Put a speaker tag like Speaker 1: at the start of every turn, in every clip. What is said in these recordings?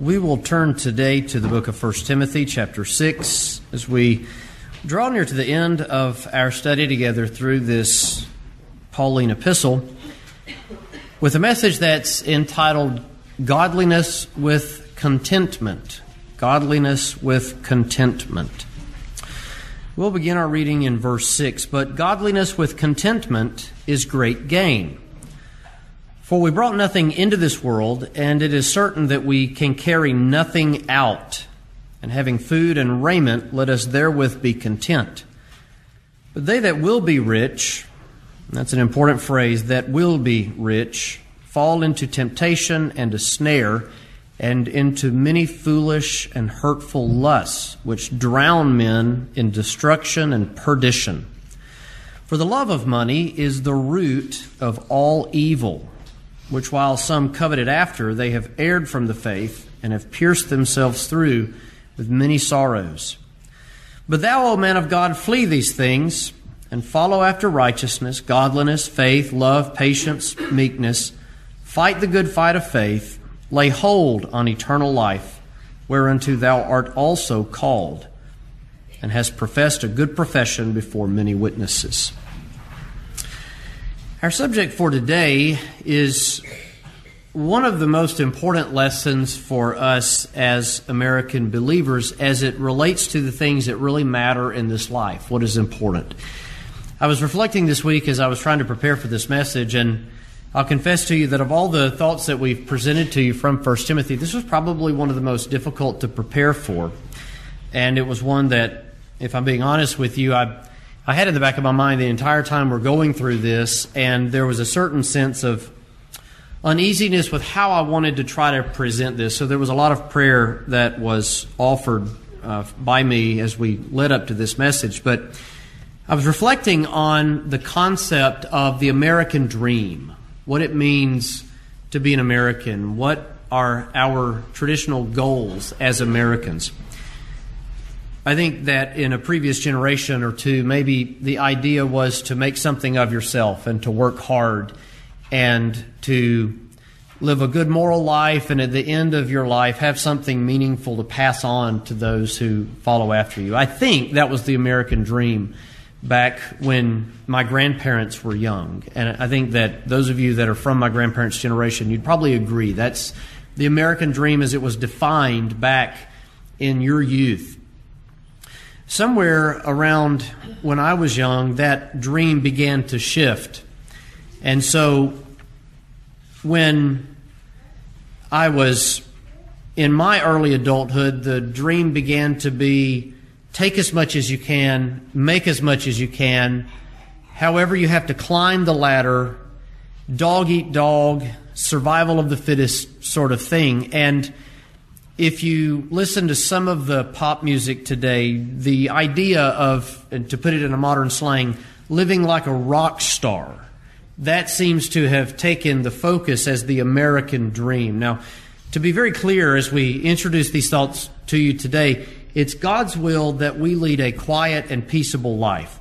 Speaker 1: We will turn today to the book of 1 Timothy, chapter 6, as we draw near to the end of our study together through this Pauline epistle with a message that's entitled Godliness with Contentment. Godliness with Contentment. We'll begin our reading in verse 6. But godliness with contentment is great gain. For we brought nothing into this world, and it is certain that we can carry nothing out. And having food and raiment, let us therewith be content. But they that will be rich, that's an important phrase, that will be rich, fall into temptation and a snare, and into many foolish and hurtful lusts, which drown men in destruction and perdition. For the love of money is the root of all evil which while some coveted after, they have erred from the faith and have pierced themselves through with many sorrows. But thou, O man of God, flee these things and follow after righteousness, godliness, faith, love, patience, meekness. Fight the good fight of faith. Lay hold on eternal life, whereunto thou art also called, and hast professed a good profession before many witnesses. Our subject for today is one of the most important lessons for us as American believers as it relates to the things that really matter in this life, what is important. I was reflecting this week as I was trying to prepare for this message, and I'll confess to you that of all the thoughts that we've presented to you from 1 Timothy, this was probably one of the most difficult to prepare for. And it was one that, if I'm being honest with you, I I had in the back of my mind the entire time we're going through this, and there was a certain sense of uneasiness with how I wanted to try to present this. So there was a lot of prayer that was offered uh, by me as we led up to this message. But I was reflecting on the concept of the American dream, what it means to be an American, what are our traditional goals as Americans. I think that in a previous generation or two, maybe the idea was to make something of yourself and to work hard and to live a good moral life and at the end of your life have something meaningful to pass on to those who follow after you. I think that was the American dream back when my grandparents were young. And I think that those of you that are from my grandparents' generation, you'd probably agree. That's the American dream as it was defined back in your youth somewhere around when I was young, that dream began to shift. And so when I was in my early adulthood, the dream began to be take as much as you can, make as much as you can. However, you have to climb the ladder, dog eat dog, survival of the fittest sort of thing. And if you listen to some of the pop music today, the idea of, to put it in a modern slang, living like a rock star, that seems to have taken the focus as the American dream. Now, to be very clear as we introduce these thoughts to you today, it's God's will that we lead a quiet and peaceable life.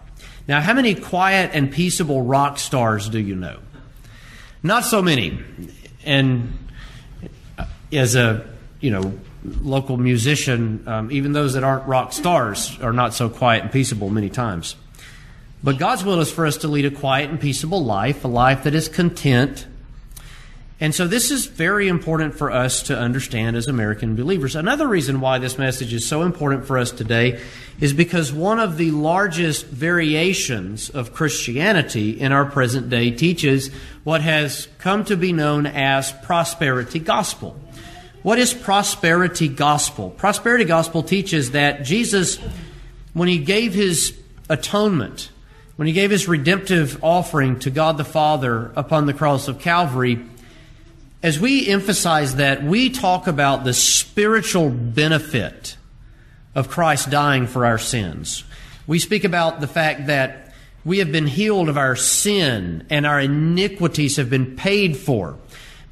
Speaker 1: Now, how many quiet and peaceable rock stars do you know? Not so many. And as a you know, local musician, um, even those that aren't rock stars, are not so quiet and peaceable many times. But God's will is for us to lead a quiet and peaceable life, a life that is content. And so this is very important for us to understand as American believers. Another reason why this message is so important for us today is because one of the largest variations of Christianity in our present day teaches what has come to be known as prosperity gospel. What is prosperity gospel? Prosperity gospel teaches that Jesus, when he gave his atonement, when he gave his redemptive offering to God the Father upon the cross of Calvary, as we emphasize that, we talk about the spiritual benefit of Christ dying for our sins. We speak about the fact that we have been healed of our sin and our iniquities have been paid for.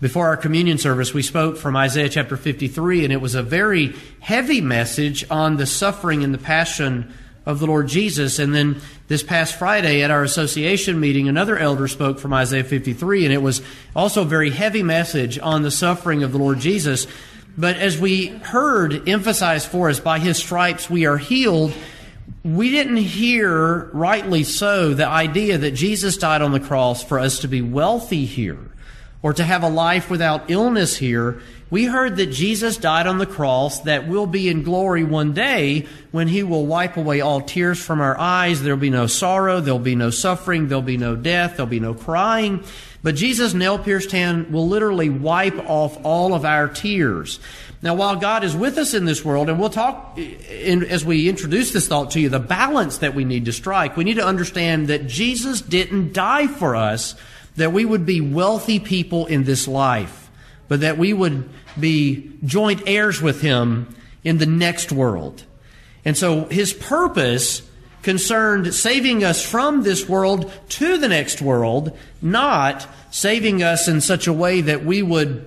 Speaker 1: Before our communion service, we spoke from Isaiah chapter 53, and it was a very heavy message on the suffering and the passion of the Lord Jesus. And then this past Friday at our association meeting, another elder spoke from Isaiah 53, and it was also a very heavy message on the suffering of the Lord Jesus. But as we heard emphasized for us, by his stripes we are healed, we didn't hear, rightly so, the idea that Jesus died on the cross for us to be wealthy here or to have a life without illness here. We heard that Jesus died on the cross that we'll be in glory one day when he will wipe away all tears from our eyes. There'll be no sorrow, there'll be no suffering, there'll be no death, there'll be no crying. But Jesus' nail pierced hand will literally wipe off all of our tears. Now, while God is with us in this world, and we'll talk in, as we introduce this thought to you, the balance that we need to strike, we need to understand that Jesus didn't die for us that we would be wealthy people in this life, but that we would be joint heirs with Him in the next world. And so His purpose concerned saving us from this world to the next world, not saving us in such a way that we would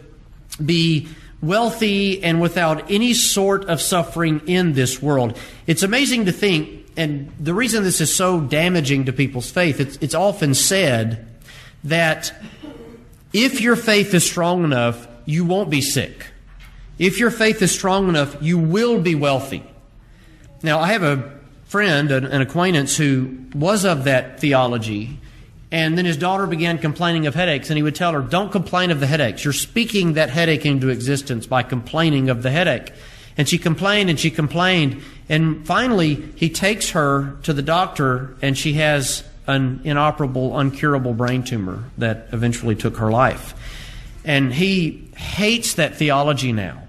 Speaker 1: be wealthy and without any sort of suffering in this world. It's amazing to think, and the reason this is so damaging to people's faith, it's, it's often said that if your faith is strong enough, you won't be sick. If your faith is strong enough, you will be wealthy. Now, I have a friend, an, an acquaintance, who was of that theology. And then his daughter began complaining of headaches, and he would tell her, Don't complain of the headaches. You're speaking that headache into existence by complaining of the headache. And she complained and she complained. And finally, he takes her to the doctor, and she has an inoperable, uncurable brain tumor that eventually took her life. And he hates that theology now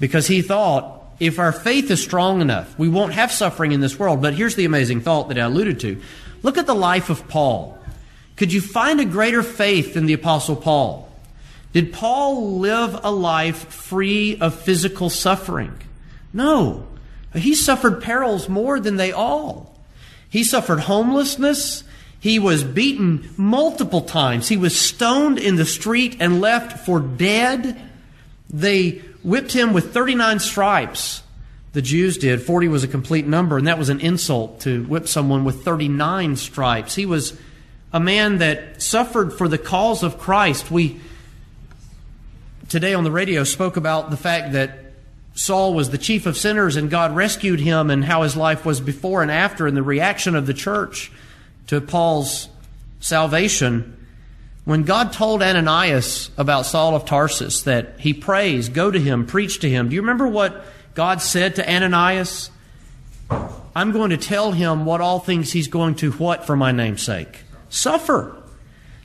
Speaker 1: because he thought if our faith is strong enough, we won't have suffering in this world. But here's the amazing thought that I alluded to. Look at the life of Paul. Could you find a greater faith than the Apostle Paul? Did Paul live a life free of physical suffering? No. He suffered perils more than they all. He suffered homelessness. He was beaten multiple times. He was stoned in the street and left for dead. They whipped him with 39 stripes. The Jews did. 40 was a complete number, and that was an insult to whip someone with 39 stripes. He was a man that suffered for the cause of Christ. We today on the radio spoke about the fact that Saul was the chief of sinners and God rescued him and how his life was before and after and the reaction of the church to Paul's salvation. When God told Ananias about Saul of Tarsus that he prays, go to him, preach to him, do you remember what God said to Ananias? I'm going to tell him what all things he's going to what for my name's sake? Suffer.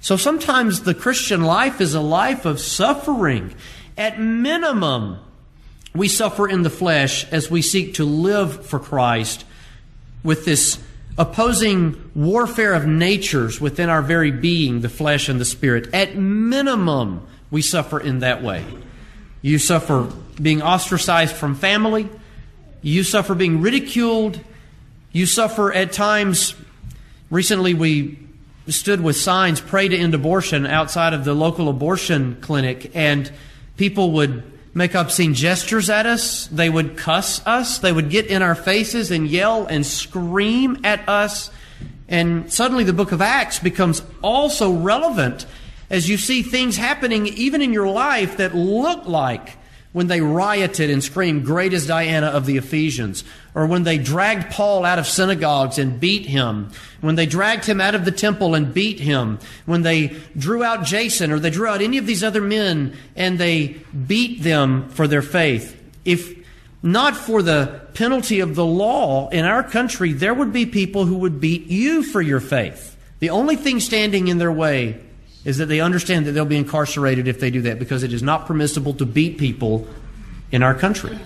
Speaker 1: So sometimes the Christian life is a life of suffering. At minimum, we suffer in the flesh as we seek to live for Christ with this opposing warfare of natures within our very being, the flesh and the spirit. At minimum, we suffer in that way. You suffer being ostracized from family. You suffer being ridiculed. You suffer at times. Recently, we stood with signs, pray to end abortion, outside of the local abortion clinic, and people would make obscene gestures at us. They would cuss us. They would get in our faces and yell and scream at us. And suddenly the book of Acts becomes also relevant as you see things happening even in your life that look like when they rioted and screamed, Great is Diana of the Ephesians, or when they dragged Paul out of synagogues and beat him, when they dragged him out of the temple and beat him, when they drew out Jason or they drew out any of these other men and they beat them for their faith. If not for the penalty of the law in our country, there would be people who would beat you for your faith. The only thing standing in their way is that they understand that they'll be incarcerated if they do that because it is not permissible to beat people in our country.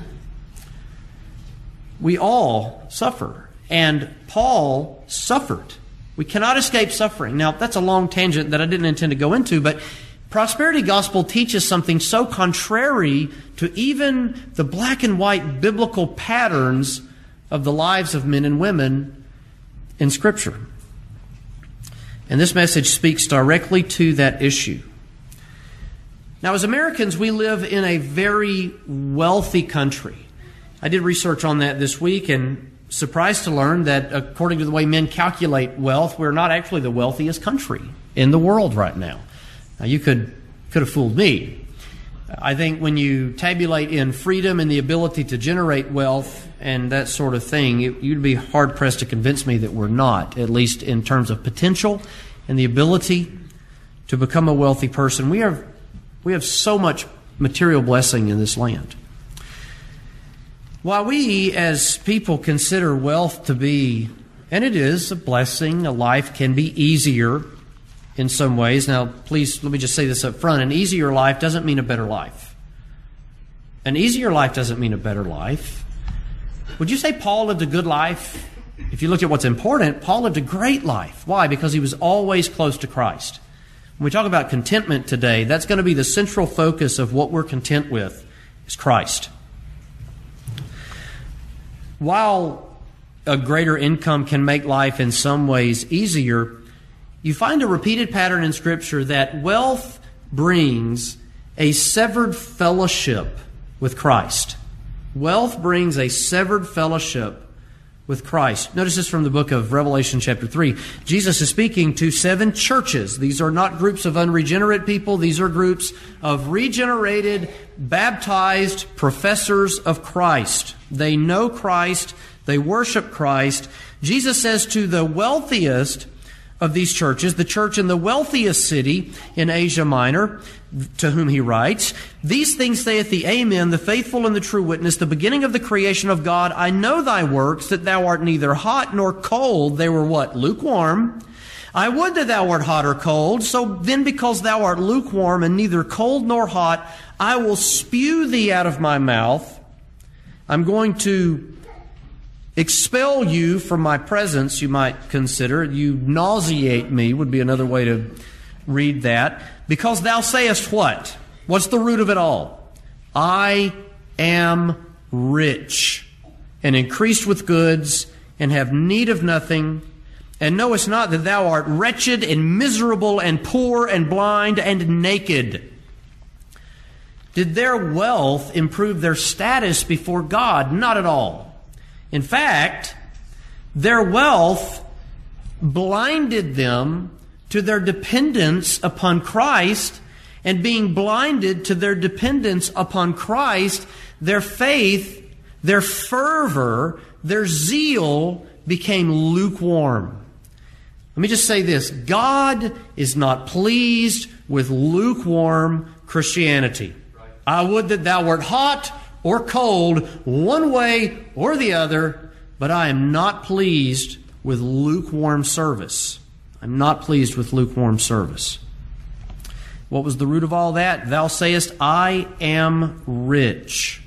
Speaker 1: We all suffer, and Paul suffered. We cannot escape suffering. Now, that's a long tangent that I didn't intend to go into, but prosperity gospel teaches something so contrary to even the black and white biblical patterns of the lives of men and women in Scripture. And this message speaks directly to that issue. Now, as Americans, we live in a very wealthy country. I did research on that this week and surprised to learn that according to the way men calculate wealth, we're not actually the wealthiest country in the world right now. Now, you could, could have fooled me. I think when you tabulate in freedom and the ability to generate wealth and that sort of thing, it, you'd be hard pressed to convince me that we're not, at least in terms of potential and the ability to become a wealthy person. We have, we have so much material blessing in this land. While we as people consider wealth to be, and it is a blessing, a life can be easier in some ways. Now, please let me just say this up front an easier life doesn't mean a better life. An easier life doesn't mean a better life. Would you say Paul lived a good life? If you look at what's important, Paul lived a great life. Why? Because he was always close to Christ. When we talk about contentment today, that's going to be the central focus of what we're content with is Christ. While a greater income can make life in some ways easier, you find a repeated pattern in Scripture that wealth brings a severed fellowship with Christ. Wealth brings a severed fellowship with Christ. Notice this from the book of Revelation, chapter 3. Jesus is speaking to seven churches. These are not groups of unregenerate people, these are groups of regenerated, baptized professors of Christ. They know Christ, they worship Christ. Jesus says to the wealthiest, of these churches, the church in the wealthiest city in Asia Minor, to whom he writes, These things saith the Amen, the faithful and the true witness, the beginning of the creation of God. I know thy works, that thou art neither hot nor cold. They were what? Lukewarm. I would that thou art hot or cold. So then, because thou art lukewarm and neither cold nor hot, I will spew thee out of my mouth. I'm going to expel you from my presence, you might consider. You nauseate me, would be another way to read that. Because thou sayest what? What's the root of it all? I am rich and increased with goods and have need of nothing. And knowest not that thou art wretched and miserable and poor and blind and naked. Did their wealth improve their status before God? Not at all. In fact, their wealth blinded them to their dependence upon Christ, and being blinded to their dependence upon Christ, their faith, their fervor, their zeal became lukewarm. Let me just say this God is not pleased with lukewarm Christianity. I would that thou wert hot or cold, one way or the other, but I am not pleased with lukewarm service. I'm not pleased with lukewarm service. What was the root of all that? Thou sayest, I am rich.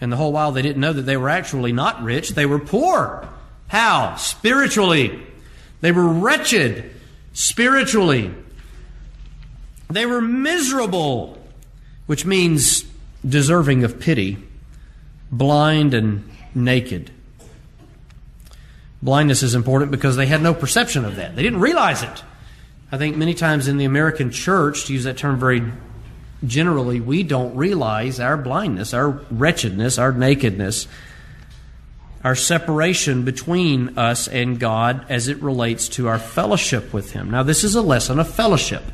Speaker 1: And the whole while they didn't know that they were actually not rich, they were poor. How? Spiritually. They were wretched spiritually. They were miserable, which means deserving of pity, blind and naked. Blindness is important because they had no perception of that. They didn't realize it. I think many times in the American church, to use that term very generally, we don't realize our blindness, our wretchedness, our nakedness, our separation between us and God as it relates to our fellowship with Him. Now, this is a lesson of fellowship.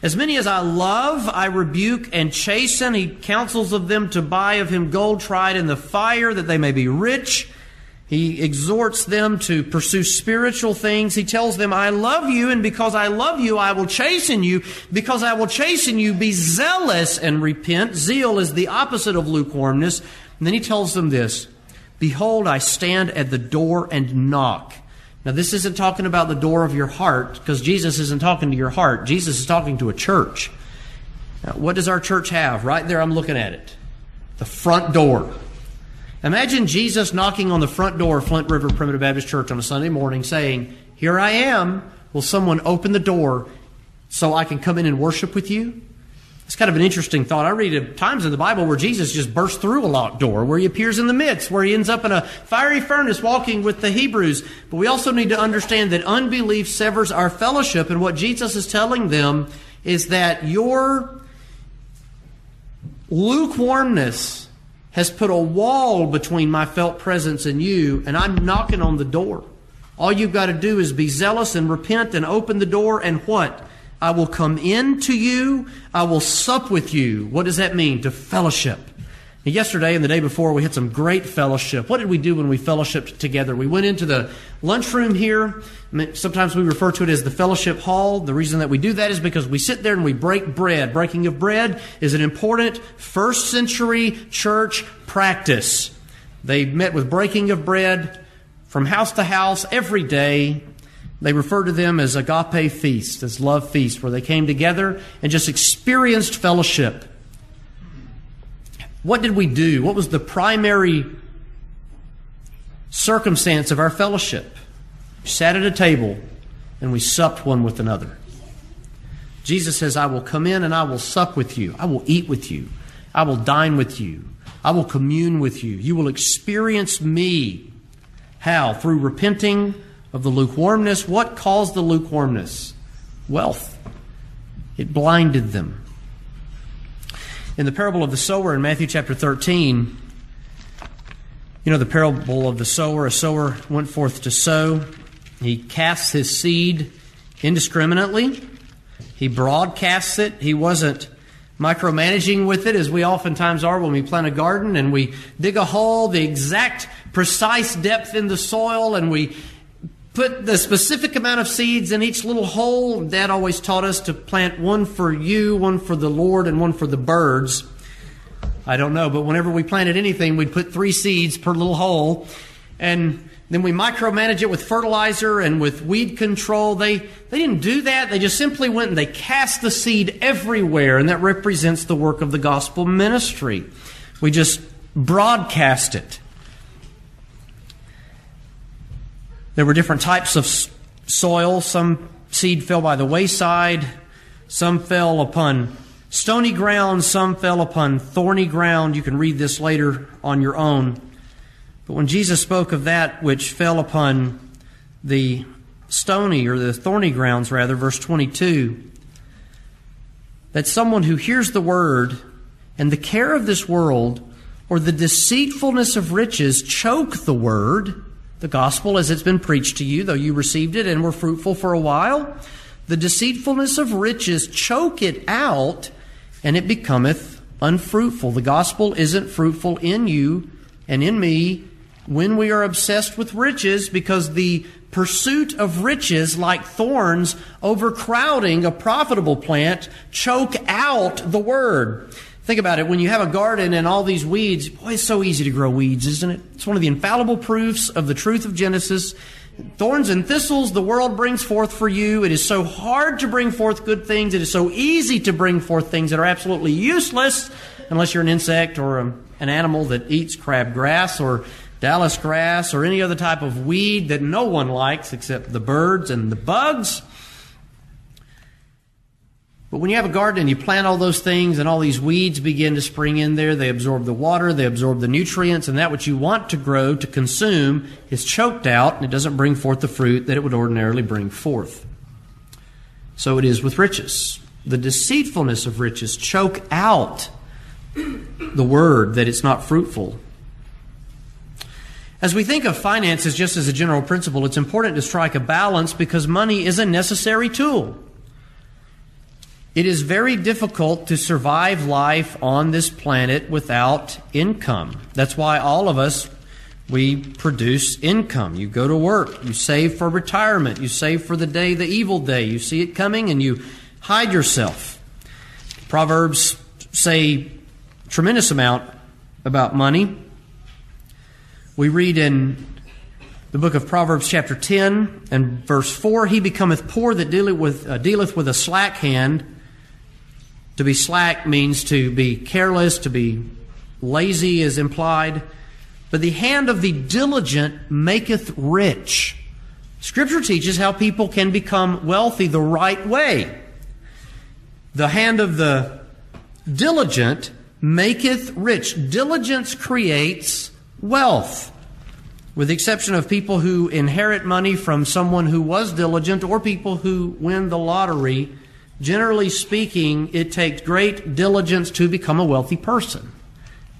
Speaker 1: As many as I love, I rebuke and chasten. He counsels of them to buy of him gold tried in the fire, that they may be rich. He exhorts them to pursue spiritual things. He tells them, I love you, and because I love you, I will chasten you. Because I will chasten you, be zealous and repent. Zeal is the opposite of lukewarmness. And then he tells them this Behold, I stand at the door and knock. Now, this isn't talking about the door of your heart because Jesus isn't talking to your heart. Jesus is talking to a church. Now, what does our church have? Right there, I'm looking at it. The front door. Imagine Jesus knocking on the front door of Flint River Primitive Baptist Church on a Sunday morning saying, Here I am. Will someone open the door so I can come in and worship with you? It's kind of an interesting thought. I read of times in the Bible where Jesus just bursts through a locked door, where he appears in the midst, where he ends up in a fiery furnace walking with the Hebrews. But we also need to understand that unbelief severs our fellowship, and what Jesus is telling them is that your lukewarmness has put a wall between my felt presence and you, and I'm knocking on the door. All you've got to do is be zealous and repent and open the door, and what? I will come in to you. I will sup with you. What does that mean? To fellowship. Yesterday and the day before, we had some great fellowship. What did we do when we fellowshipped together? We went into the lunchroom here. Sometimes we refer to it as the fellowship hall. The reason that we do that is because we sit there and we break bread. Breaking of bread is an important first century church practice. They met with breaking of bread from house to house every day. They refer to them as agape feast, as love feast, where they came together and just experienced fellowship. What did we do? What was the primary circumstance of our fellowship? We sat at a table and we supped one with another. Jesus says, I will come in and I will sup with you. I will eat with you. I will dine with you. I will commune with you. You will experience me. How? Through repenting of the lukewarmness. What caused the lukewarmness? Wealth. It blinded them. In the parable of the sower in Matthew chapter 13, you know the parable of the sower. A sower went forth to sow. He casts his seed indiscriminately. He broadcasts it. He wasn't micromanaging with it as we oftentimes are when we plant a garden and we dig a hole the exact precise depth in the soil and we put the specific amount of seeds in each little hole. Dad always taught us to plant one for you, one for the Lord, and one for the birds. I don't know, but whenever we planted anything, we'd put three seeds per little hole. And then we micromanage it with fertilizer and with weed control. They, they didn't do that. They just simply went and they cast the seed everywhere, and that represents the work of the gospel ministry. We just broadcast it. There were different types of soil. Some seed fell by the wayside, some fell upon stony ground, some fell upon thorny ground. You can read this later on your own. But when Jesus spoke of that which fell upon the stony or the thorny grounds, rather, verse 22, that someone who hears the word and the care of this world or the deceitfulness of riches choke the word the gospel as it's been preached to you, though you received it and were fruitful for a while. The deceitfulness of riches choke it out, and it becometh unfruitful. The gospel isn't fruitful in you and in me when we are obsessed with riches because the pursuit of riches, like thorns overcrowding a profitable plant, choke out the word. Think about it. When you have a garden and all these weeds, boy, it's so easy to grow weeds, isn't it? It's one of the infallible proofs of the truth of Genesis. Thorns and thistles the world brings forth for you. It is so hard to bring forth good things. It is so easy to bring forth things that are absolutely useless unless you're an insect or a, an animal that eats crabgrass or Dallas grass or any other type of weed that no one likes except the birds and the bugs. But when you have a garden and you plant all those things and all these weeds begin to spring in there, they absorb the water, they absorb the nutrients, and that which you want to grow, to consume, is choked out and it doesn't bring forth the fruit that it would ordinarily bring forth. So it is with riches. The deceitfulness of riches choke out the word that it's not fruitful. As we think of finances just as a general principle, it's important to strike a balance because money is a necessary tool. It is very difficult to survive life on this planet without income. That's why all of us, we produce income. You go to work, you save for retirement, you save for the day, the evil day. You see it coming and you hide yourself. Proverbs say tremendous amount about money. We read in the book of Proverbs, chapter 10 and verse 4 He becometh poor that dealeth with, uh, dealeth with a slack hand to be slack means to be careless, to be lazy is implied. But the hand of the diligent maketh rich. Scripture teaches how people can become wealthy the right way. The hand of the diligent maketh rich. Diligence creates wealth. With the exception of people who inherit money from someone who was diligent or people who win the lottery Generally speaking, it takes great diligence to become a wealthy person,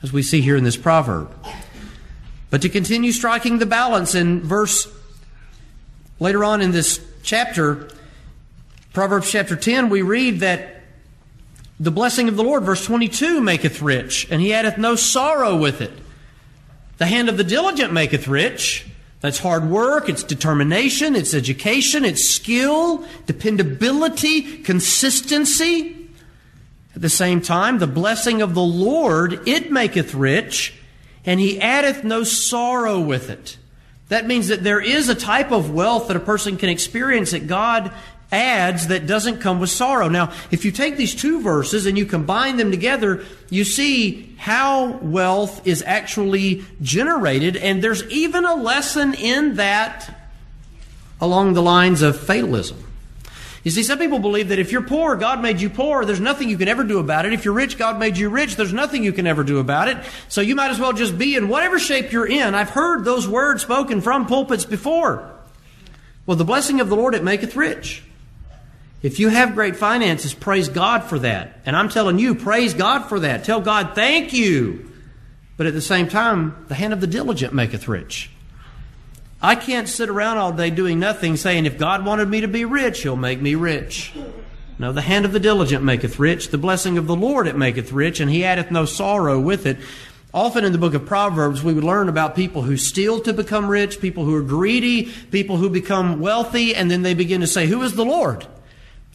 Speaker 1: as we see here in this proverb. But to continue striking the balance in verse later on in this chapter, Proverbs chapter 10, we read that the blessing of the Lord, verse 22, maketh rich, and he addeth no sorrow with it. The hand of the diligent maketh rich. That's hard work, it's determination, it's education, it's skill, dependability, consistency. At the same time, the blessing of the Lord, it maketh rich, and he addeth no sorrow with it. That means that there is a type of wealth that a person can experience that God adds that doesn't come with sorrow. Now, if you take these two verses and you combine them together, you see how wealth is actually generated, and there's even a lesson in that along the lines of fatalism. You see, some people believe that if you're poor, God made you poor. There's nothing you can ever do about it. If you're rich, God made you rich. There's nothing you can ever do about it. So you might as well just be in whatever shape you're in. I've heard those words spoken from pulpits before. Well, the blessing of the Lord, it maketh rich. If you have great finances, praise God for that. And I'm telling you, praise God for that. Tell God, thank you. But at the same time, the hand of the diligent maketh rich. I can't sit around all day doing nothing saying, if God wanted me to be rich, He'll make me rich. No, the hand of the diligent maketh rich, the blessing of the Lord it maketh rich, and He addeth no sorrow with it. Often in the book of Proverbs, we would learn about people who steal to become rich, people who are greedy, people who become wealthy, and then they begin to say, Who is the Lord?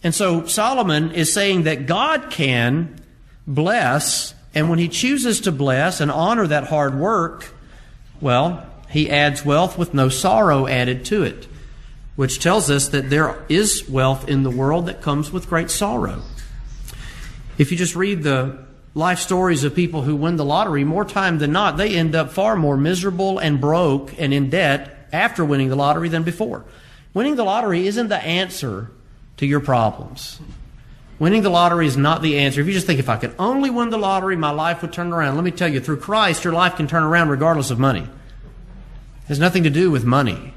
Speaker 1: And so Solomon is saying that God can bless, and when he chooses to bless and honor that hard work, well, he adds wealth with no sorrow added to it, which tells us that there is wealth in the world that comes with great sorrow. If you just read the life stories of people who win the lottery, more time than not, they end up far more miserable and broke and in debt after winning the lottery than before. Winning the lottery isn't the answer to your problems. Winning the lottery is not the answer. If you just think, if I could only win the lottery, my life would turn around. Let me tell you, through Christ, your life can turn around regardless of money. It has nothing to do with money.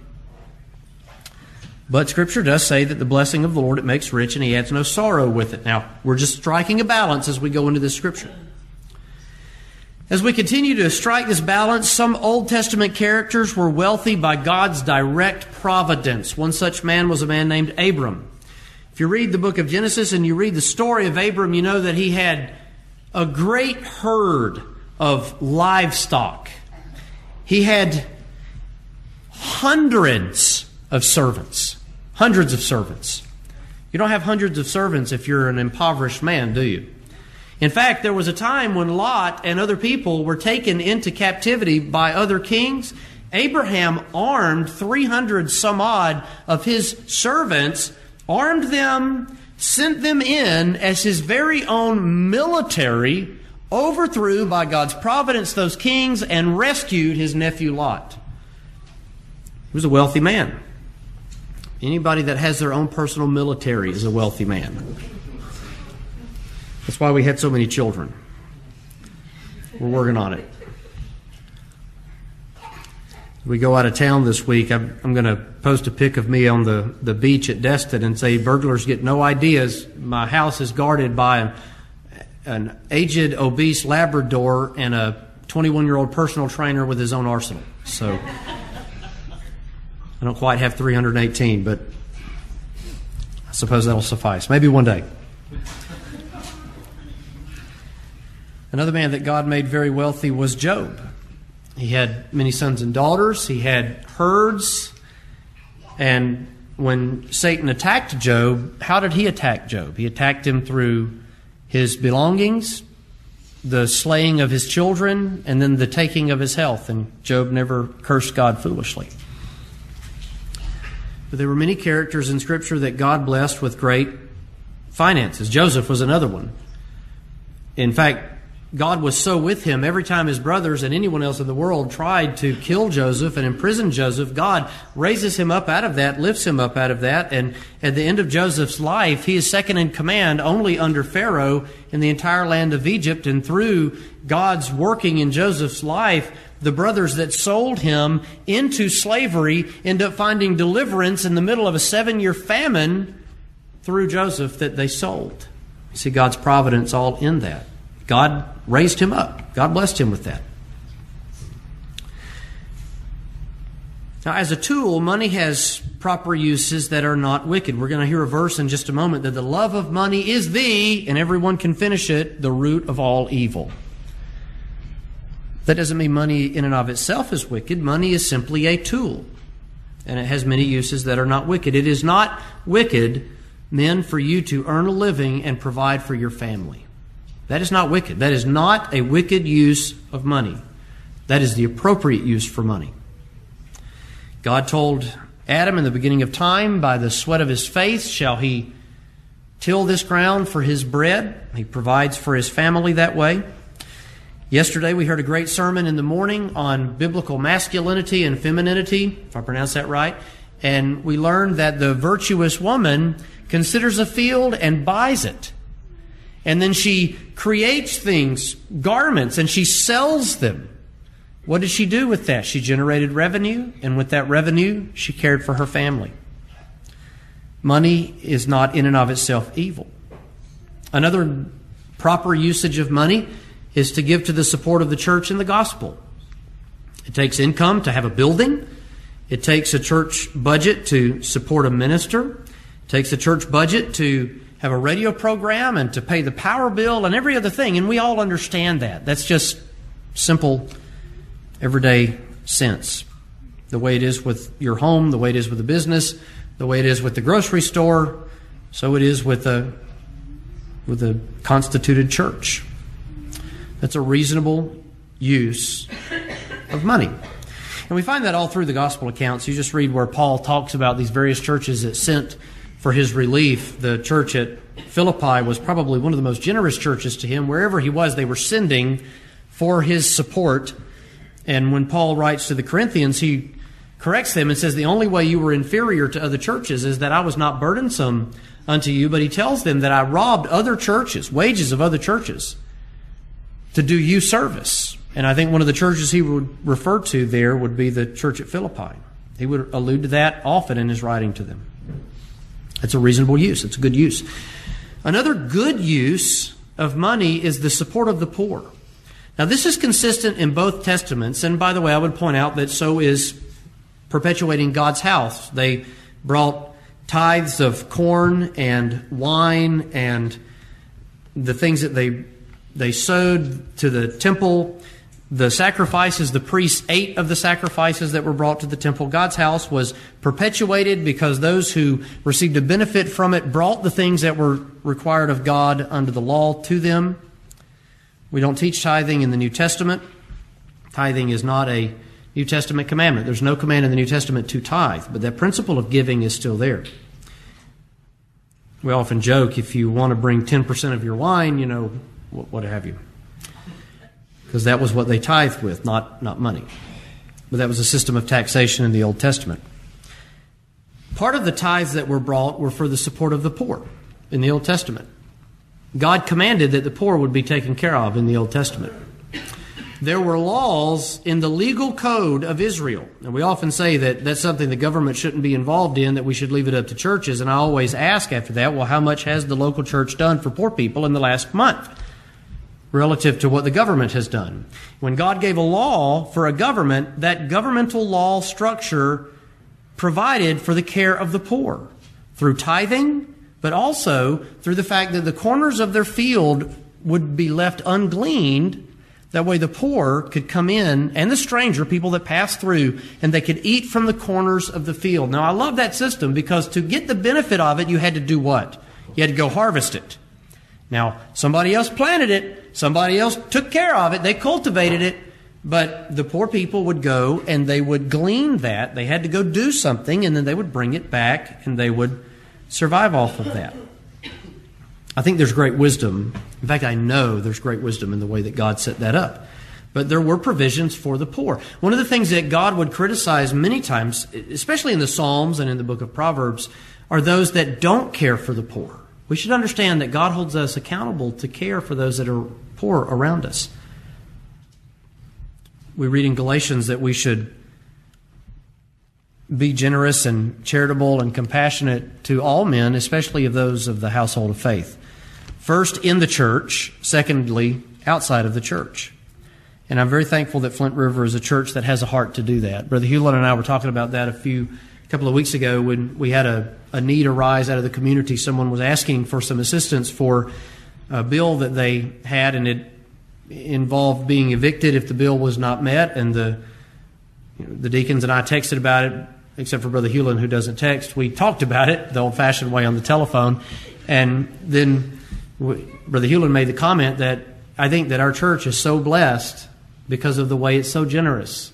Speaker 1: But Scripture does say that the blessing of the Lord it makes rich, and He adds no sorrow with it. Now, we're just striking a balance as we go into this Scripture. As we continue to strike this balance, some Old Testament characters were wealthy by God's direct providence. One such man was a man named Abram. If you read the book of Genesis and you read the story of Abram, you know that he had a great herd of livestock. He had hundreds of servants. Hundreds of servants. You don't have hundreds of servants if you're an impoverished man, do you? In fact, there was a time when Lot and other people were taken into captivity by other kings. Abraham armed 300 some odd of his servants armed them, sent them in as his very own military, overthrew by God's providence those kings, and rescued his nephew Lot. He was a wealthy man. Anybody that has their own personal military is a wealthy man. That's why we had so many children. We're working on it we go out of town this week, I'm, I'm going to post a pic of me on the, the beach at Destin and say, burglars get no ideas. My house is guarded by an, an aged, obese Labrador and a 21 year old personal trainer with his own arsenal. So I don't quite have 318, but I suppose that'll suffice. Maybe one day. Another man that God made very wealthy was Job. He had many sons and daughters, he had herds. And when Satan attacked Job, how did he attack Job? He attacked him through his belongings, the slaying of his children, and then the taking of his health. And Job never cursed God foolishly. But there were many characters in Scripture that God blessed with great finances. Joseph was another one. In fact, God was so with him every time his brothers and anyone else in the world tried to kill Joseph and imprison Joseph, God raises him up out of that, lifts him up out of that, and at the end of Joseph's life, he is second in command only under Pharaoh in the entire land of Egypt, and through God's working in Joseph's life, the brothers that sold him into slavery end up finding deliverance in the middle of a seven year famine through Joseph that they sold. You see God's providence all in that. God raised him up. God blessed him with that. Now, as a tool, money has proper uses that are not wicked. We're going to hear a verse in just a moment that the love of money is the, and everyone can finish it, the root of all evil. That doesn't mean money in and of itself is wicked. Money is simply a tool, and it has many uses that are not wicked. It is not wicked, men, for you to earn a living and provide for your family. That is not wicked. That is not a wicked use of money. That is the appropriate use for money. God told Adam in the beginning of time, by the sweat of his face shall he till this ground for his bread. He provides for his family that way. Yesterday we heard a great sermon in the morning on biblical masculinity and femininity, if I pronounce that right. And we learned that the virtuous woman considers a field and buys it. And then she creates things, garments, and she sells them. What did she do with that? She generated revenue, and with that revenue, she cared for her family. Money is not in and of itself evil. Another proper usage of money is to give to the support of the church and the gospel. It takes income to have a building. It takes a church budget to support a minister. It takes a church budget to have a radio program and to pay the power bill and every other thing. And we all understand that. That's just simple everyday sense. The way it is with your home, the way it is with a business, the way it is with the grocery store, so it is with a with a constituted church. That's a reasonable use of money. And we find that all through the gospel accounts. You just read where Paul talks about these various churches that sent for his relief. The church at Philippi was probably one of the most generous churches to him. Wherever he was, they were sending for his support and when Paul writes to the Corinthians, he corrects them and says, The only way you were inferior to other churches is that I was not burdensome unto you. But he tells them that I robbed other churches, wages of other churches, to do you service. And I think one of the churches he would refer to there would be the church at Philippi. He would allude to that often in his writing to them. It's a reasonable use, it's a good use. Another good use of money is the support of the poor. Now, this is consistent in both Testaments, and by the way, I would point out that so is perpetuating God's house. They brought tithes of corn and wine and the things that they they sowed to the temple. The sacrifices, the priests ate of the sacrifices that were brought to the temple. God's house was perpetuated because those who received a benefit from it brought the things that were required of God under the law to them. We don't teach tithing in the New Testament. Tithing is not a New Testament commandment. There's no command in the New Testament to tithe, but that principle of giving is still there. We often joke if you want to bring 10% of your wine, you know, what have you. Because that was what they tithed with, not, not money. But that was a system of taxation in the Old Testament. Part of the tithes that were brought were for the support of the poor in the Old Testament. God commanded that the poor would be taken care of in the Old Testament. There were laws in the legal code of Israel. And we often say that that's something the government shouldn't be involved in, that we should leave it up to churches. And I always ask after that, well, how much has the local church done for poor people in the last month relative to what the government has done? When God gave a law for a government, that governmental law structure provided for the care of the poor through tithing but also through the fact that the corners of their field would be left ungleaned. That way, the poor could come in and the stranger, people that pass through, and they could eat from the corners of the field. Now, I love that system because to get the benefit of it, you had to do what? You had to go harvest it. Now, somebody else planted it, somebody else took care of it, they cultivated it, but the poor people would go and they would glean that. They had to go do something, and then they would bring it back and they would survive off of that. I think there's great wisdom. In fact, I know there's great wisdom in the way that God set that up. But there were provisions for the poor. One of the things that God would criticize many times, especially in the Psalms and in the book of Proverbs, are those that don't care for the poor. We should understand that God holds us accountable to care for those that are poor around us. We read in Galatians that we should be generous and charitable and compassionate to all men, especially of those of the household of faith. First, in the church. Secondly, outside of the church. And I'm very thankful that Flint River is a church that has a heart to do that. Brother Hewlett and I were talking about that a few a couple of weeks ago when we had a, a need arise out of the community. Someone was asking for some assistance for a bill that they had, and it involved being evicted if the bill was not met. And the you know, the deacons and I texted about it, except for Brother Hewlin, who doesn't text. We talked about it the old-fashioned way on the telephone, and then Brother Hewlin made the comment that I think that our church is so blessed because of the way it's so generous.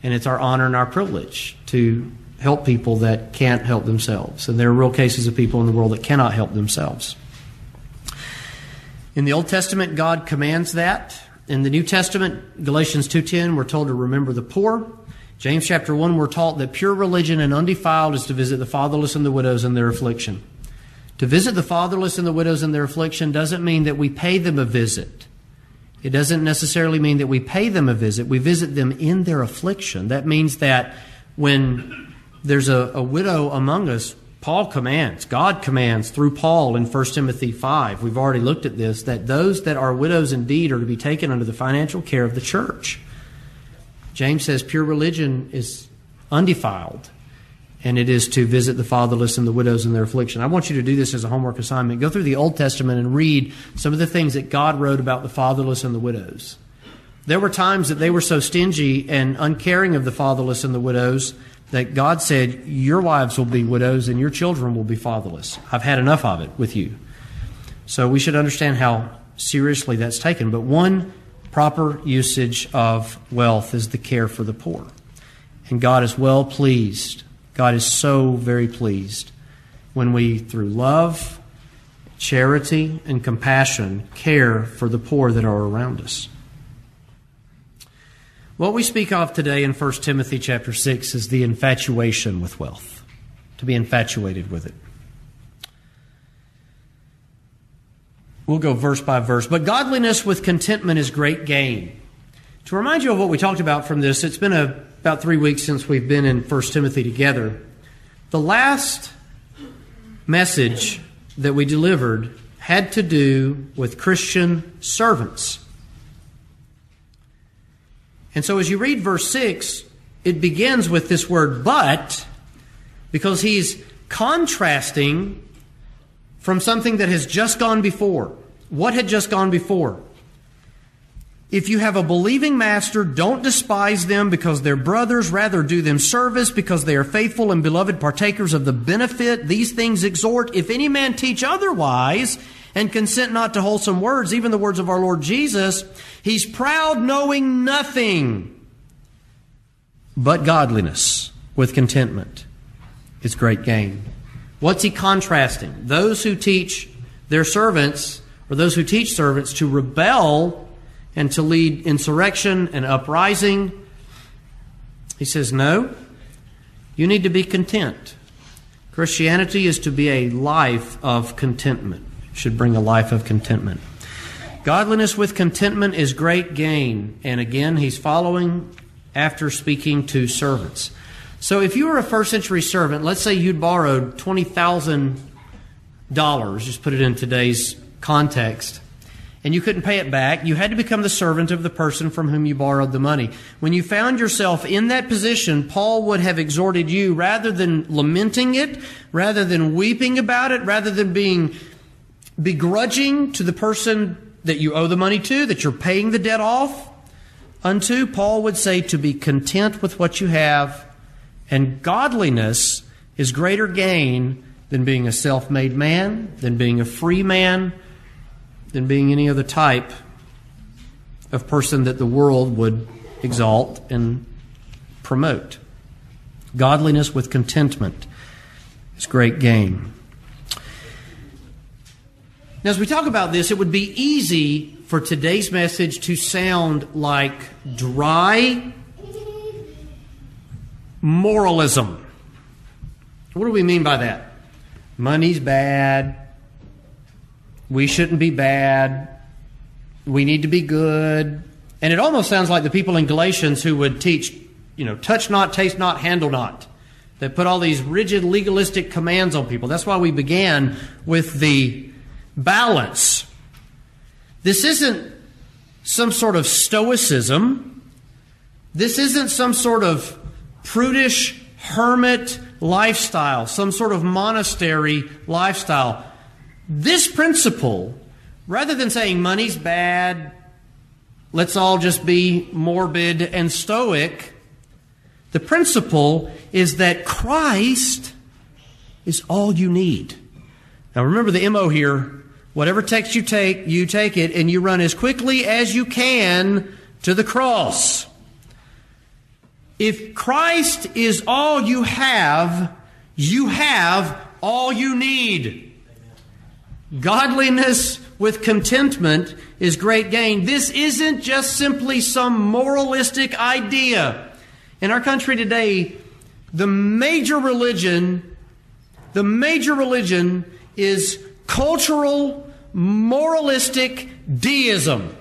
Speaker 1: And it's our honor and our privilege to help people that can't help themselves. And there are real cases of people in the world that cannot help themselves. In the Old Testament, God commands that. In the New Testament, Galatians 2:10, we're told to remember the poor. James chapter 1, we're taught that pure religion and undefiled is to visit the fatherless and the widows in their affliction. To visit the fatherless and the widows in their affliction doesn't mean that we pay them a visit. It doesn't necessarily mean that we pay them a visit. We visit them in their affliction. That means that when there's a, a widow among us, Paul commands, God commands through Paul in 1 Timothy 5, we've already looked at this, that those that are widows indeed are to be taken under the financial care of the church. James says pure religion is undefiled and it is to visit the fatherless and the widows in their affliction. I want you to do this as a homework assignment. Go through the Old Testament and read some of the things that God wrote about the fatherless and the widows. There were times that they were so stingy and uncaring of the fatherless and the widows that God said, Your wives will be widows and your children will be fatherless. I've had enough of it with you. So we should understand how seriously that's taken. But one proper usage of wealth is the care for the poor. And God is well pleased God is so very pleased when we, through love, charity, and compassion, care for the poor that are around us. What we speak of today in 1 Timothy chapter 6 is the infatuation with wealth, to be infatuated with it. We'll go verse by verse. But godliness with contentment is great gain. To remind you of what we talked about from this, it's been a about three weeks since we've been in 1 Timothy together. The last message that we delivered had to do with Christian servants. And so as you read verse 6, it begins with this word but, because he's contrasting from something that has just gone before. What had just gone before? If you have a believing master, don't despise them because they're brothers. Rather, do them service because they are faithful and beloved partakers of the benefit. These things exhort. If any man teach otherwise and consent not to wholesome words, even the words of our Lord Jesus, he's proud, knowing nothing but godliness with contentment. It's great gain. What's he contrasting? Those who teach their servants, or those who teach servants to rebel and to lead insurrection and uprising. He says, No, you need to be content. Christianity is to be a life of contentment, should bring a life of contentment. Godliness with contentment is great gain. And again, he's following after speaking to servants. So if you were a first century servant, let's say you'd borrowed $20,000, just put it in today's context and you couldn't pay it back, you had to become the servant of the person from whom you borrowed the money. When you found yourself in that position, Paul would have exhorted you rather than lamenting it, rather than weeping about it, rather than being begrudging to the person that you owe the money to, that you're paying the debt off unto, Paul would say to be content with what you have, and godliness is greater gain than being a self made man, than being a free man than being any other type of person that the world would exalt and promote. Godliness with contentment is great gain. Now, as we talk about this, it would be easy for today's message to sound like dry moralism. What do we mean by that? Money's bad. We shouldn't be bad. We need to be good. And it almost sounds like the people in Galatians who would teach, you know, touch not, taste not, handle not. That put all these rigid legalistic commands on people. That's why we began with the balance. This isn't some sort of stoicism. This isn't some sort of prudish hermit lifestyle, some sort of monastery lifestyle. This principle, rather than saying money's bad, let's all just be morbid and stoic, the principle is that Christ is all you need. Now remember the MO here. Whatever text you take, you take it and you run as quickly as you can to the cross. If Christ is all you have, you have all you need. Godliness with contentment is great gain. This isn't just simply some moralistic idea. In our country today, the major religion, the major religion is cultural, moralistic deism.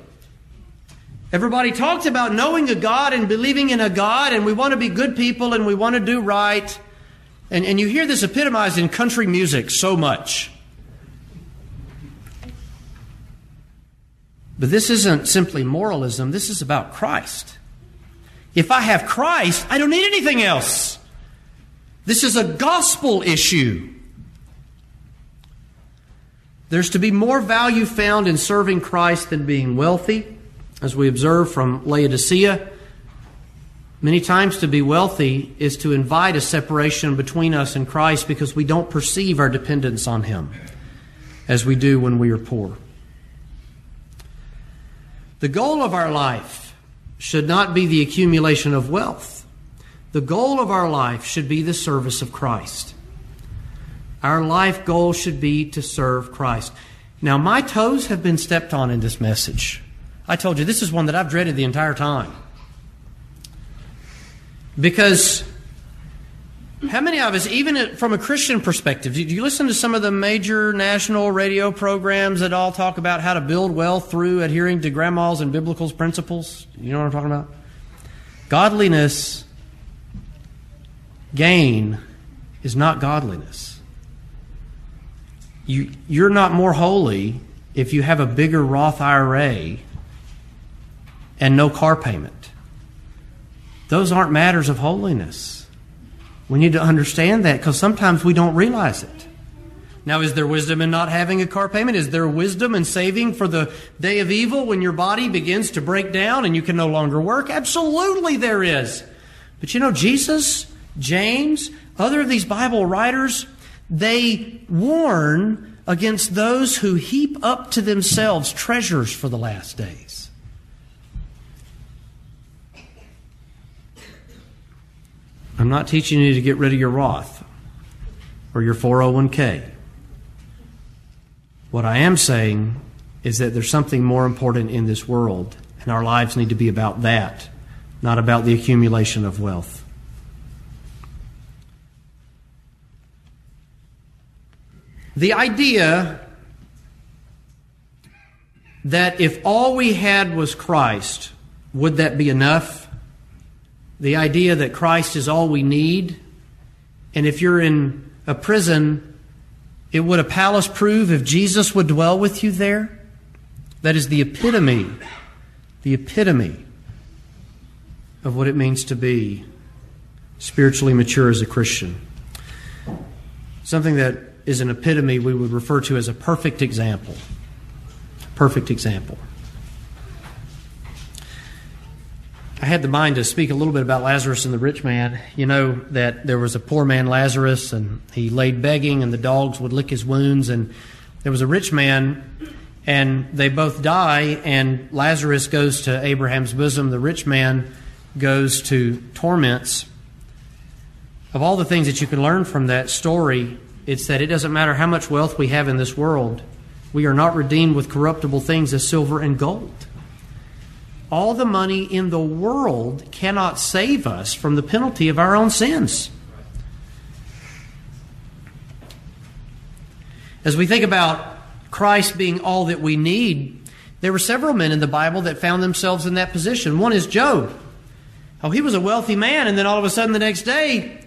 Speaker 1: Everybody talks about knowing a God and believing in a God, and we want to be good people and we want to do right. And, and you hear this epitomized in country music so much. But this isn't simply moralism, this is about Christ. If I have Christ, I don't need anything else. This is a gospel issue. There's to be more value found in serving Christ than being wealthy, as we observe from Laodicea. Many times to be wealthy is to invite a separation between us and Christ because we don't perceive our dependence on Him as we do when we are poor. The goal of our life should not be the accumulation of wealth. The goal of our life should be the service of Christ. Our life goal should be to serve Christ. Now, my toes have been stepped on in this message. I told you this is one that I've dreaded the entire time. Because how many of us, even from a Christian perspective, do you listen to some of the major national radio programs that all talk about how to build wealth through adhering to grandma's and biblical principles? You know what I'm talking about? Godliness, gain, is not godliness. You, you're not more holy if you have a bigger Roth IRA and no car payment. Those aren't matters of holiness. We need to understand that because sometimes we don't realize it. Now, is there wisdom in not having a car payment? Is there wisdom in saving for the day of evil when your body begins to break down and you can no longer work? Absolutely, there is. But you know, Jesus, James, other of these Bible writers, they warn against those who heap up to themselves treasures for the last days. I'm not teaching you to get rid of your Roth or your 401k. What I am saying is that there's something more important in this world, and our lives need to be about that, not about the accumulation of wealth. The idea that if all we had was Christ, would that be enough? the idea that Christ is all we need. And if you're in a prison, it would a palace prove if Jesus would dwell with you there? That is the epitome, the epitome of what it means to be spiritually mature as a Christian. Something that is an epitome we would refer to as a perfect example. Perfect example. I had the mind to speak a little bit about Lazarus and the rich man. You know that there was a poor man, Lazarus, and he laid begging, and the dogs would lick his wounds. And there was a rich man, and they both die, and Lazarus goes to Abraham's bosom. The rich man goes to torments. Of all the things that you can learn from that story, it's that it doesn't matter how much wealth we have in this world, we are not redeemed with corruptible things as silver and gold all the money in the world cannot save us from the penalty of our own sins. As we think about Christ being all that we need, there were several men in the Bible that found themselves in that position. One is Job. Oh, he was a wealthy man, and then all of a sudden the next day,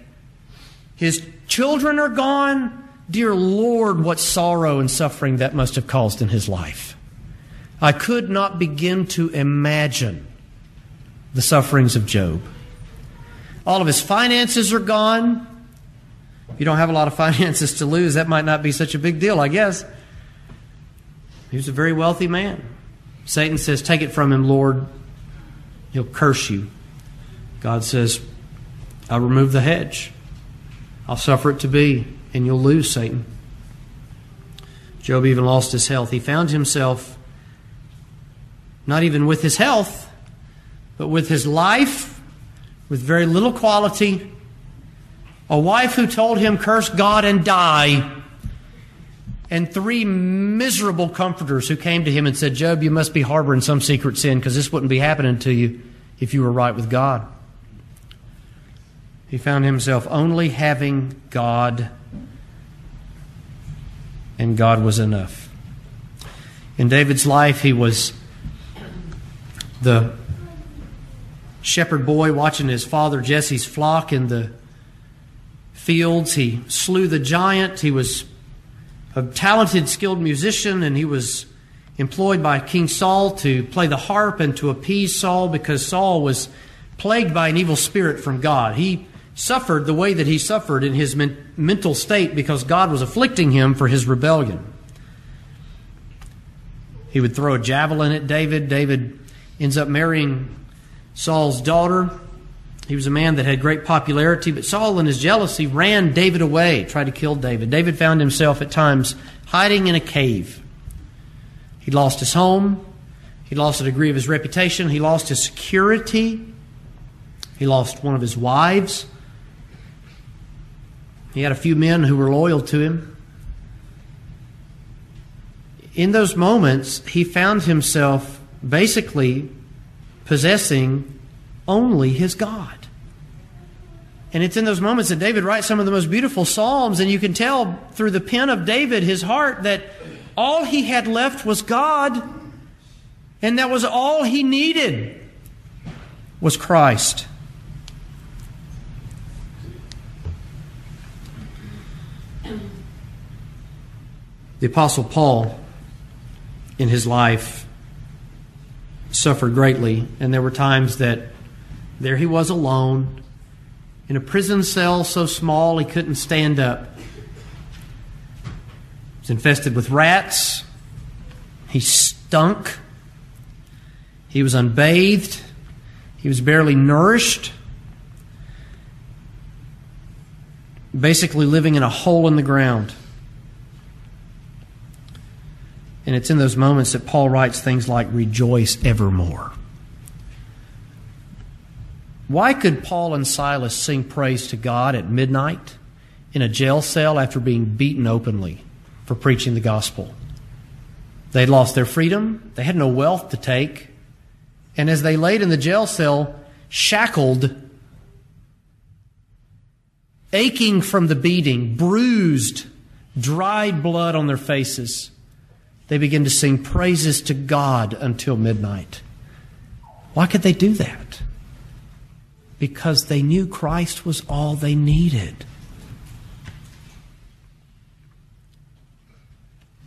Speaker 1: his children are gone. Dear Lord, what sorrow and suffering that must have caused in his life. I could not begin to imagine the sufferings of Job. All of his finances are gone. If you don't have a lot of finances to lose, that might not be such a big deal, I guess. He was a very wealthy man. Satan says, Take it from him, Lord. He'll curse you. God says, I'll remove the hedge. I'll suffer it to be, and you'll lose, Satan. Job even lost his health. He found himself not even with his health, but with his life, with very little quality. A wife who told him, Curse God and die. And three miserable comforters who came to him and said, Job, you must be harboring some secret sin because this wouldn't be happening to you if you were right with God. He found himself only having God, and God was enough. In David's life, he was the shepherd boy watching his father Jesse's flock in the fields. He slew the giant. He was a talented, skilled musician, and he was employed by King Saul to play the harp and to appease Saul because Saul was plagued by an evil spirit from God. He suffered the way that he suffered in his men- mental state because God was afflicting him for his rebellion. He would throw a javelin at David. David ends up marrying Saul's daughter. He was a man that had great popularity, but Saul, in his jealousy, ran David away, tried to kill David. David found himself at times hiding in a cave. He lost his home. He lost a degree of his reputation. He lost his security. He lost one of his wives. He had a few men who were loyal to him. In those moments, he found himself basically possessing only his God. And it's in those moments that David writes some of the most beautiful Psalms, and you can tell through the pen of David, his heart, that all he had left was God, and that was all he needed was Christ. The Apostle Paul, in his life, suffered greatly, and there were times that there he was alone in a prison cell so small he couldn't stand up. He was infested with rats. He stunk. He was unbathed. He was barely nourished. Basically, living in a hole in the ground. And it's in those moments that Paul writes things like, Rejoice evermore. Why could Paul and Silas sing praise to God at midnight in a jail cell after being beaten openly for preaching the gospel? They'd lost their freedom, they had no wealth to take, and as they laid in the jail cell, shackled, aching from the beating, bruised, dried blood on their faces, they began to sing praises to God until midnight. Why could they do that? because they knew Christ was all they needed.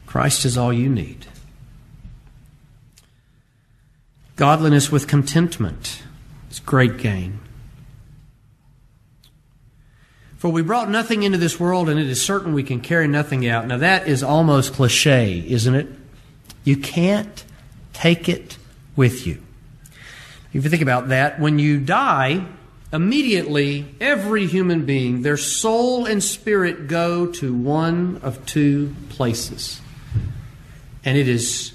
Speaker 1: Christ is all you need. Godliness with contentment is great gain. For we brought nothing into this world, and it is certain we can carry nothing out. Now, that is almost cliche, isn't it? You can't take it with you. If you think about that, when you die, immediately every human being, their soul and spirit go to one of two places. And it is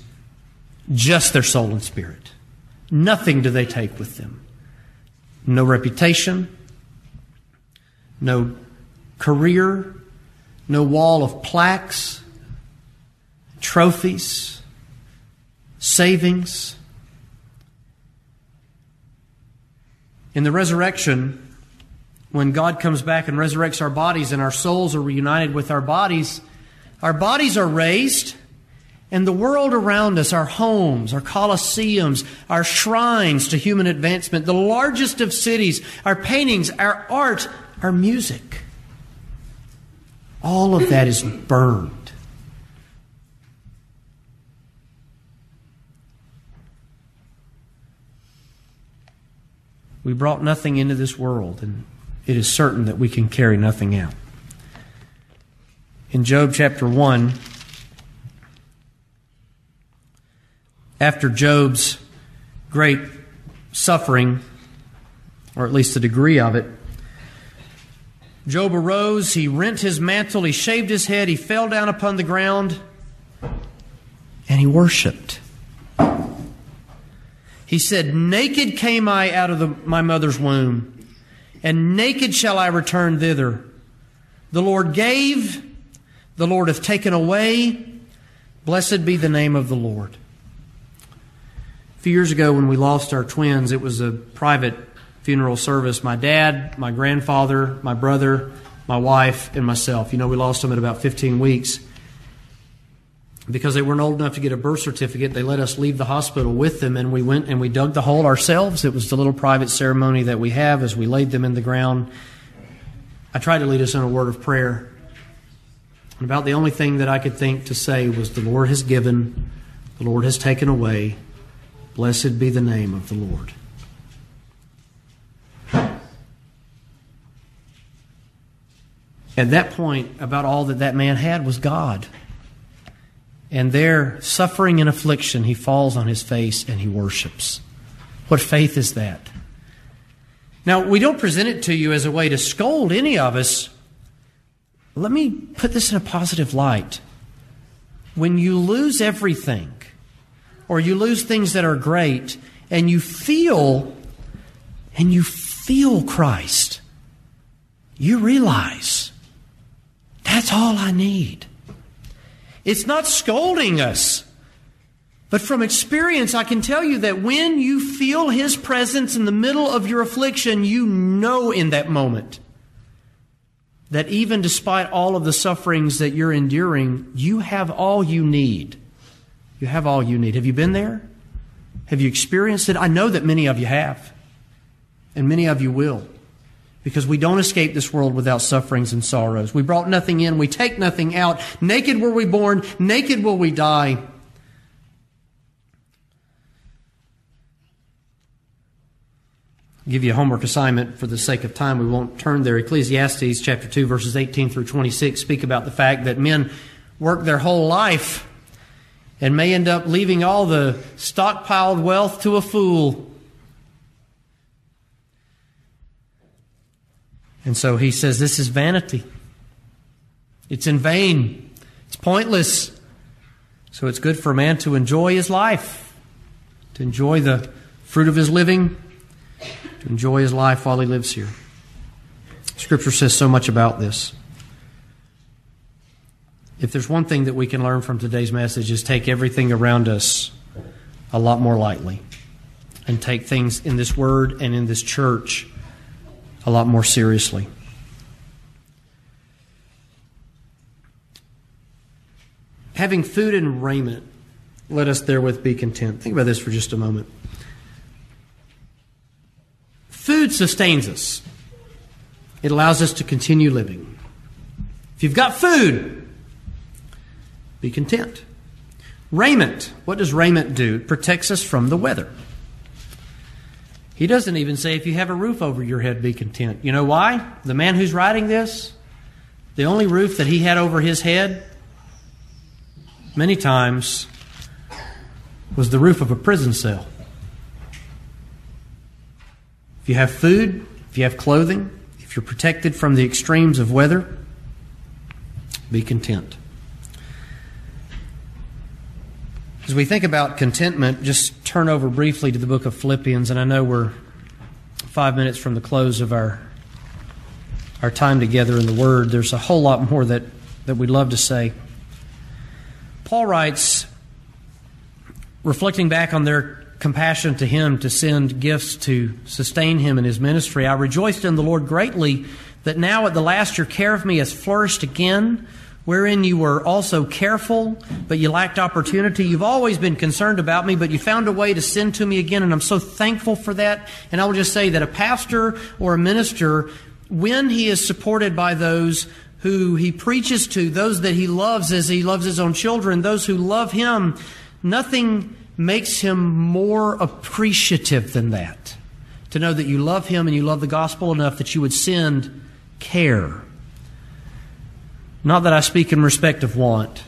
Speaker 1: just their soul and spirit. Nothing do they take with them. No reputation, no career, no wall of plaques, trophies, savings. In the resurrection, when God comes back and resurrects our bodies and our souls are reunited with our bodies, our bodies are raised, and the world around us, our homes, our coliseums, our shrines to human advancement, the largest of cities, our paintings, our art, our music, all of that is burned. We brought nothing into this world, and it is certain that we can carry nothing out. in Job chapter 1, after Job's great suffering, or at least the degree of it, Job arose, he rent his mantle, he shaved his head, he fell down upon the ground, and he worshiped. He said, Naked came I out of the, my mother's womb, and naked shall I return thither. The Lord gave, the Lord hath taken away. Blessed be the name of the Lord. A few years ago, when we lost our twins, it was a private funeral service. My dad, my grandfather, my brother, my wife, and myself. You know, we lost them at about 15 weeks. Because they weren't old enough to get a birth certificate, they let us leave the hospital with them, and we went and we dug the hole ourselves. It was the little private ceremony that we have as we laid them in the ground. I tried to lead us in a word of prayer. And about the only thing that I could think to say was, The Lord has given, the Lord has taken away. Blessed be the name of the Lord. At that point, about all that that man had was God. And there, suffering and affliction, he falls on his face and he worships. What faith is that? Now, we don't present it to you as a way to scold any of us. Let me put this in a positive light. When you lose everything, or you lose things that are great, and you feel, and you feel Christ, you realize that's all I need. It's not scolding us. But from experience, I can tell you that when you feel His presence in the middle of your affliction, you know in that moment that even despite all of the sufferings that you're enduring, you have all you need. You have all you need. Have you been there? Have you experienced it? I know that many of you have, and many of you will. Because we don't escape this world without sufferings and sorrows. We brought nothing in, we take nothing out. Naked were we born, naked will we die. give you a homework assignment for the sake of time. We won't turn there. Ecclesiastes chapter 2, verses 18 through 26 speak about the fact that men work their whole life and may end up leaving all the stockpiled wealth to a fool. And so he says, This is vanity. It's in vain. It's pointless. So it's good for a man to enjoy his life, to enjoy the fruit of his living to enjoy his life while he lives here. Scripture says so much about this. If there's one thing that we can learn from today's message is take everything around us a lot more lightly and take things in this word and in this church a lot more seriously. Having food and raiment, let us therewith be content. Think about this for just a moment. Food sustains us, it allows us to continue living. If you've got food, be content. Raiment. What does raiment do? It protects us from the weather. He doesn't even say if you have a roof over your head, be content. You know why? The man who's writing this, the only roof that he had over his head, many times, was the roof of a prison cell. If you have food, if you have clothing, if you're protected from the extremes of weather, be content. As we think about contentment, just turn over briefly to the book of Philippians, and I know we're five minutes from the close of our our time together in the Word. There's a whole lot more that, that we'd love to say. Paul writes, reflecting back on their compassion to him to send gifts to sustain him in his ministry. I rejoiced in the Lord greatly that now at the last your care of me has flourished again, wherein you were also careful, but you lacked opportunity. You've always been concerned about me, but you found a way to send to me again, and I'm so thankful for that. And I will just say that a pastor or a minister, when he is supported by those who he preaches to, those that he loves as he loves his own children, those who love him, nothing makes him more appreciative than that. To know that you love him and you love the gospel enough that you would send care. Not that I speak in respect of want,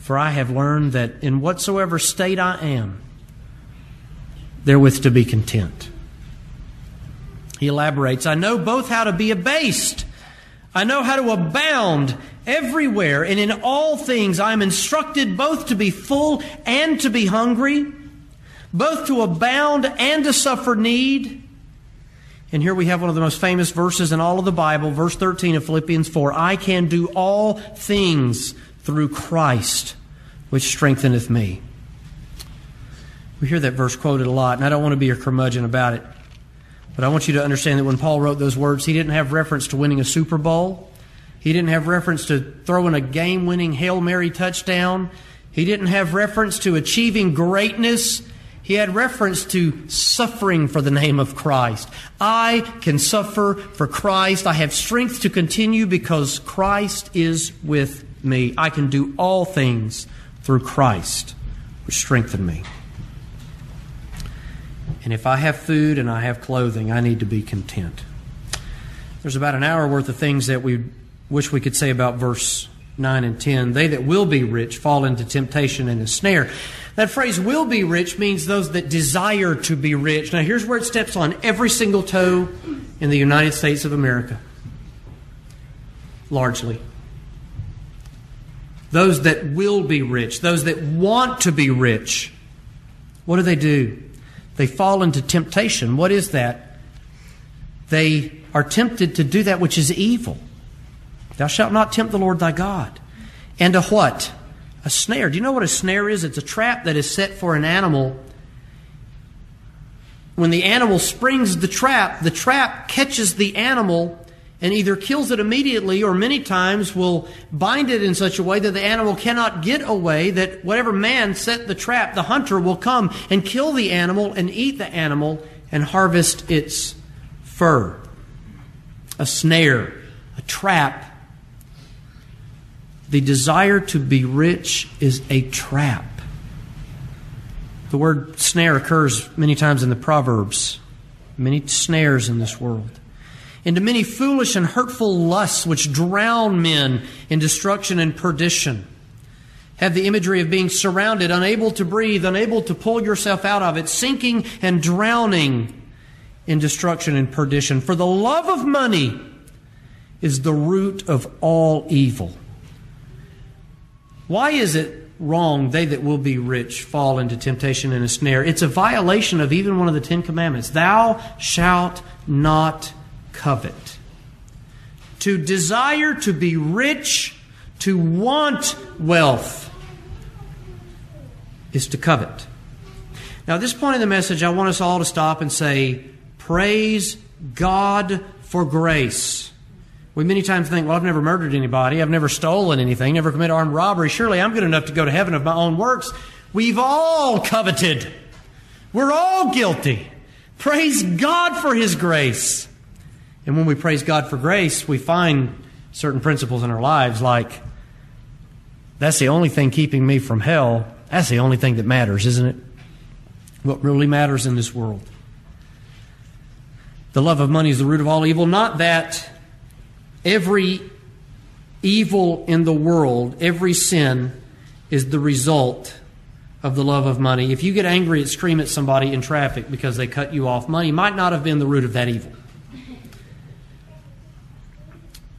Speaker 1: for I have learned that in whatsoever state I am, therewith to be content. He elaborates I know both how to be abased, I know how to abound everywhere, and in all things I am instructed both to be full and to be hungry, both to abound and to suffer need. And here we have one of the most famous verses in all of the Bible, verse 13 of Philippians 4 I can do all things through Christ, which strengtheneth me. We hear that verse quoted a lot, and I don't want to be a curmudgeon about it. But I want you to understand that when Paul wrote those words, he didn't have reference to winning a Super Bowl. He didn't have reference to throwing a game winning Hail Mary touchdown. He didn't have reference to achieving greatness. He had reference to suffering for the name of Christ. I can suffer for Christ. I have strength to continue because Christ is with me. I can do all things through Christ, which strengthen me. And if I have food and I have clothing, I need to be content. There's about an hour worth of things that we wish we could say about verse 9 and 10. They that will be rich fall into temptation and a snare. That phrase will be rich means those that desire to be rich. Now, here's where it steps on every single toe in the United States of America. Largely. Those that will be rich, those that want to be rich, what do they do? They fall into temptation. What is that? They are tempted to do that which is evil. Thou shalt not tempt the Lord thy God. And a what? A snare. Do you know what a snare is? It's a trap that is set for an animal. When the animal springs the trap, the trap catches the animal and either kills it immediately or many times will bind it in such a way that the animal cannot get away, that whatever man set the trap, the hunter will come and kill the animal and eat the animal and harvest its fur. A snare, a trap. The desire to be rich is a trap. The word snare occurs many times in the Proverbs, many snares in this world into many foolish and hurtful lusts which drown men in destruction and perdition. Have the imagery of being surrounded, unable to breathe, unable to pull yourself out of it, sinking and drowning in destruction and perdition. For the love of money is the root of all evil. Why is it wrong they that will be rich fall into temptation and a snare? It's a violation of even one of the Ten Commandments. Thou shalt not covet. To desire to be rich, to want wealth, is to covet. Now, at this point in the message, I want us all to stop and say, Praise God for grace. We many times think, well, I've never murdered anybody, I've never stolen anything, never committed armed robbery. Surely I'm good enough to go to heaven of my own works. We've all coveted. We're all guilty. Praise God for His grace. And when we praise God for grace, we find certain principles in our lives like that's the only thing keeping me from hell. That's the only thing that matters, isn't it? What really matters in this world. The love of money is the root of all evil. Not that every evil in the world, every sin, is the result of the love of money. If you get angry and scream at somebody in traffic because they cut you off, money might not have been the root of that evil.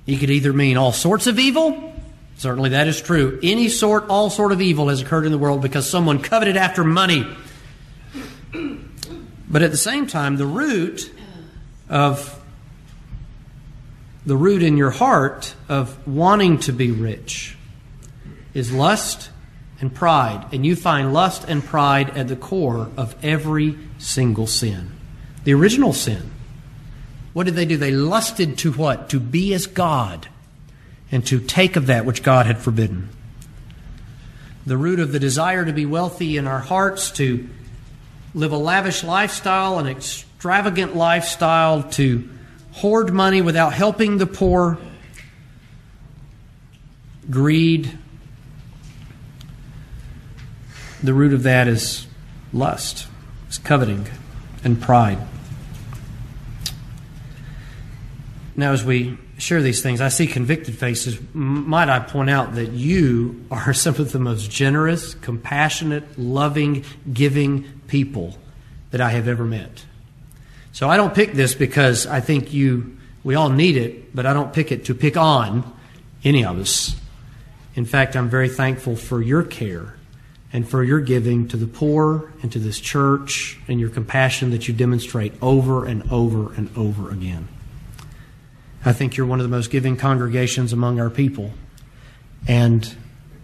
Speaker 1: He could either mean all sorts of evil. Certainly that is true. Any sort, all sort of evil has occurred in the world because someone coveted after money. But at the same time, the root of the root in your heart of wanting to be rich is lust and pride. And you find lust and pride at the core of every single sin. The original sin. What did they do? They lusted to what? To be as God and to take of that which God had forbidden. The root of the desire to be wealthy in our hearts, to live a lavish lifestyle, an extravagant lifestyle, to hoard money without helping the poor, greed. The root of that is lust, is coveting, and pride. Now, as we share these things, I see convicted faces. Might I point out that you are some of the most generous, compassionate, loving, giving people that I have ever met. So I don't pick this because I think you, we all need it, but I don't pick it to pick on any of us. In fact, I'm very thankful for your care and for your giving to the poor and to this church and your compassion that you demonstrate over and over and over again. I think you're one of the most giving congregations among our people. And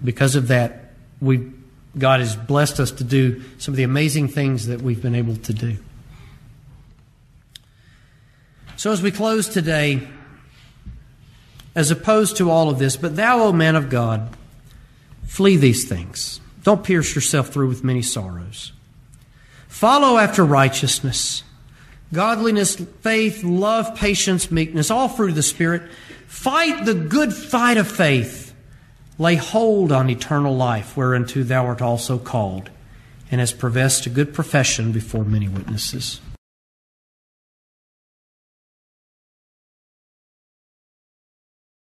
Speaker 1: because of that, we God has blessed us to do some of the amazing things that we've been able to do. So as we close today, as opposed to all of this, but thou, O man of God, flee these things. Don't pierce yourself through with many sorrows. Follow after righteousness godliness, faith, love, patience, meekness, all fruit of the Spirit. Fight the good fight of faith. Lay hold on eternal life, whereunto thou art also called, and hast professed a good profession before many witnesses.